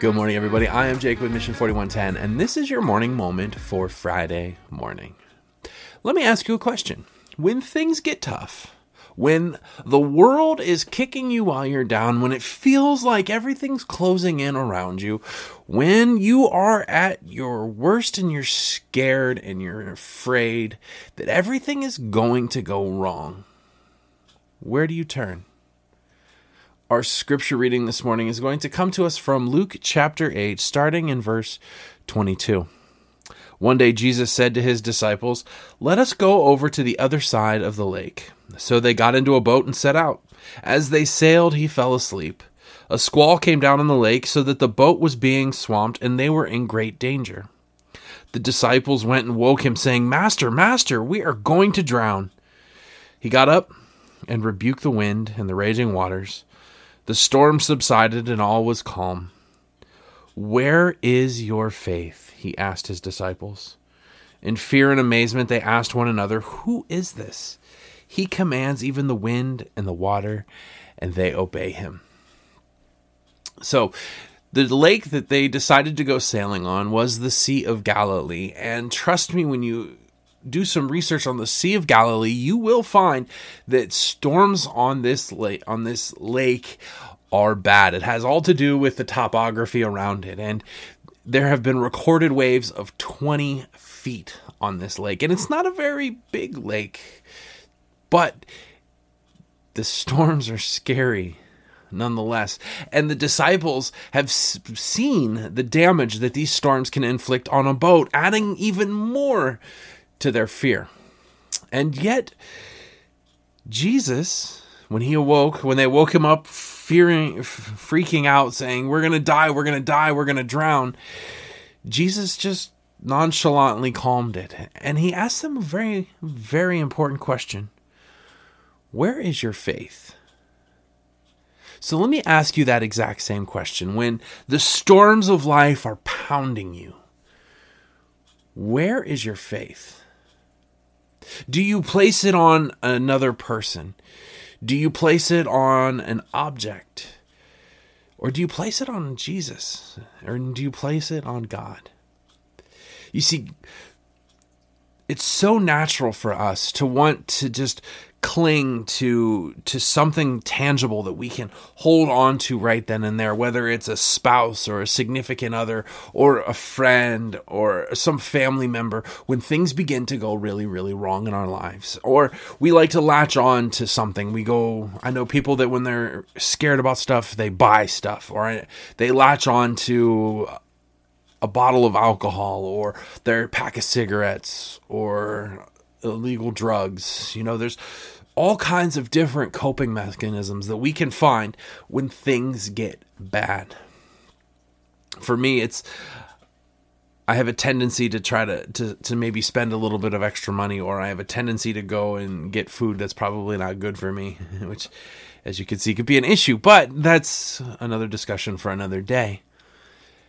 Good morning, everybody. I am Jake with Mission 4110, and this is your morning moment for Friday morning. Let me ask you a question. When things get tough, when the world is kicking you while you're down, when it feels like everything's closing in around you, when you are at your worst and you're scared and you're afraid that everything is going to go wrong, where do you turn? Our scripture reading this morning is going to come to us from Luke chapter 8, starting in verse 22. One day Jesus said to his disciples, Let us go over to the other side of the lake. So they got into a boat and set out. As they sailed, he fell asleep. A squall came down on the lake so that the boat was being swamped and they were in great danger. The disciples went and woke him, saying, Master, Master, we are going to drown. He got up and rebuked the wind and the raging waters the storm subsided and all was calm. Where is your faith? he asked his disciples. In fear and amazement, they asked one another, Who is this? He commands even the wind and the water, and they obey him. So, the lake that they decided to go sailing on was the Sea of Galilee. And trust me, when you do some research on the Sea of Galilee, you will find that storms on this lake on this lake are bad. It has all to do with the topography around it, and there have been recorded waves of 20 feet on this lake, and it's not a very big lake, but the storms are scary nonetheless. And the disciples have seen the damage that these storms can inflict on a boat, adding even more to their fear. And yet, Jesus, when he awoke, when they woke him up, fearing, freaking out, saying, We're going to die, we're going to die, we're going to drown, Jesus just nonchalantly calmed it. And he asked them a very, very important question Where is your faith? So let me ask you that exact same question. When the storms of life are pounding you, where is your faith? Do you place it on another person? Do you place it on an object? Or do you place it on Jesus? Or do you place it on God? You see, it's so natural for us to want to just cling to to something tangible that we can hold on to right then and there whether it's a spouse or a significant other or a friend or some family member when things begin to go really really wrong in our lives or we like to latch on to something we go I know people that when they're scared about stuff they buy stuff or they latch on to a bottle of alcohol or their pack of cigarettes or illegal drugs. You know, there's all kinds of different coping mechanisms that we can find when things get bad. For me, it's I have a tendency to try to, to to maybe spend a little bit of extra money, or I have a tendency to go and get food that's probably not good for me, which, as you can see, could be an issue. But that's another discussion for another day.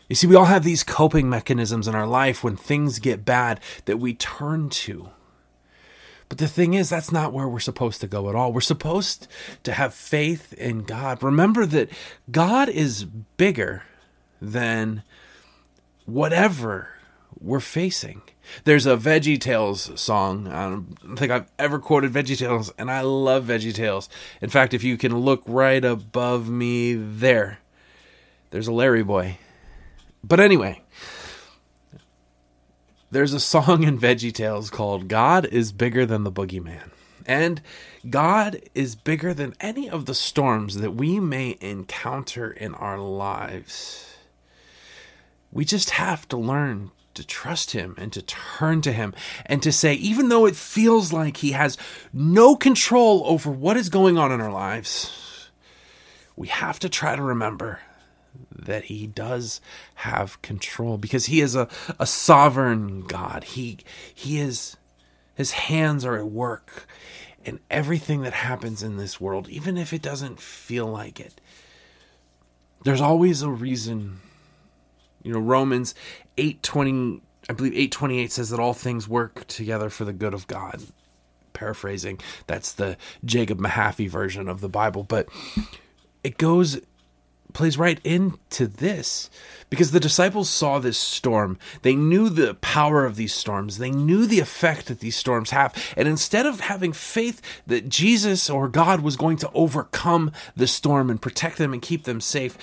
You see, we all have these coping mechanisms in our life when things get bad that we turn to. But the thing is, that's not where we're supposed to go at all. We're supposed to have faith in God. Remember that God is bigger than whatever we're facing. There's a Veggie Tales song. I don't think I've ever quoted Veggie Tales, and I love Veggie Tales. In fact, if you can look right above me there, there's a Larry Boy. But anyway, there's a song in Veggie Tales called God is Bigger Than the Boogeyman. And God is bigger than any of the storms that we may encounter in our lives. We just have to learn to trust Him and to turn to Him and to say, even though it feels like He has no control over what is going on in our lives, we have to try to remember that he does have control because he is a, a sovereign God. He he is his hands are at work in everything that happens in this world, even if it doesn't feel like it. There's always a reason. You know, Romans 8:20 I believe 8:28 says that all things work together for the good of God. Paraphrasing, that's the Jacob Mahaffey version of the Bible, but it goes plays right into this because the disciples saw this storm. They knew the power of these storms. They knew the effect that these storms have. And instead of having faith that Jesus or God was going to overcome the storm and protect them and keep them safe,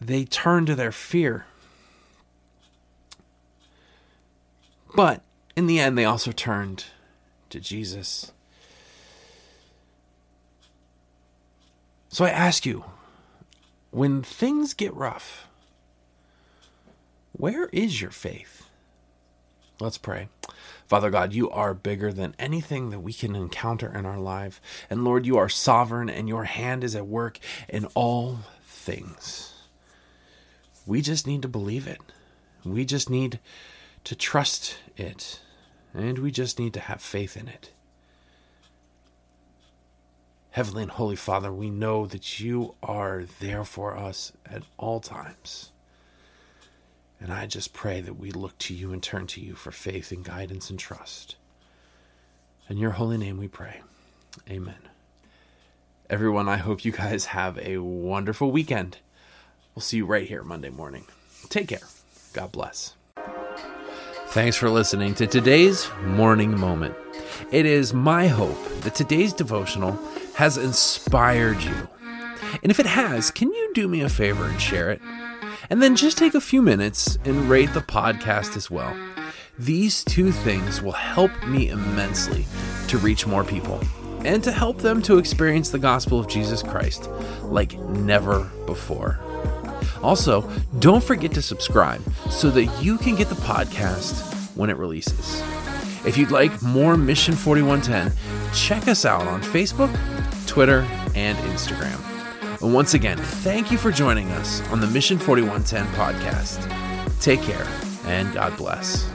they turned to their fear. But in the end, they also turned to Jesus. So I ask you, when things get rough, where is your faith? Let's pray. Father God, you are bigger than anything that we can encounter in our life. And Lord, you are sovereign and your hand is at work in all things. We just need to believe it. We just need to trust it. And we just need to have faith in it. Heavenly and Holy Father, we know that you are there for us at all times. And I just pray that we look to you and turn to you for faith and guidance and trust. In your holy name we pray. Amen. Everyone, I hope you guys have a wonderful weekend. We'll see you right here Monday morning. Take care. God bless. Thanks for listening to today's morning moment. It is my hope that today's devotional has inspired you. And if it has, can you do me a favor and share it? And then just take a few minutes and rate the podcast as well. These two things will help me immensely to reach more people and to help them to experience the gospel of Jesus Christ like never before. Also, don't forget to subscribe so that you can get the podcast when it releases. If you'd like more Mission 4110, check us out on Facebook, Twitter, and Instagram. And once again, thank you for joining us on the Mission 4110 podcast. Take care and God bless.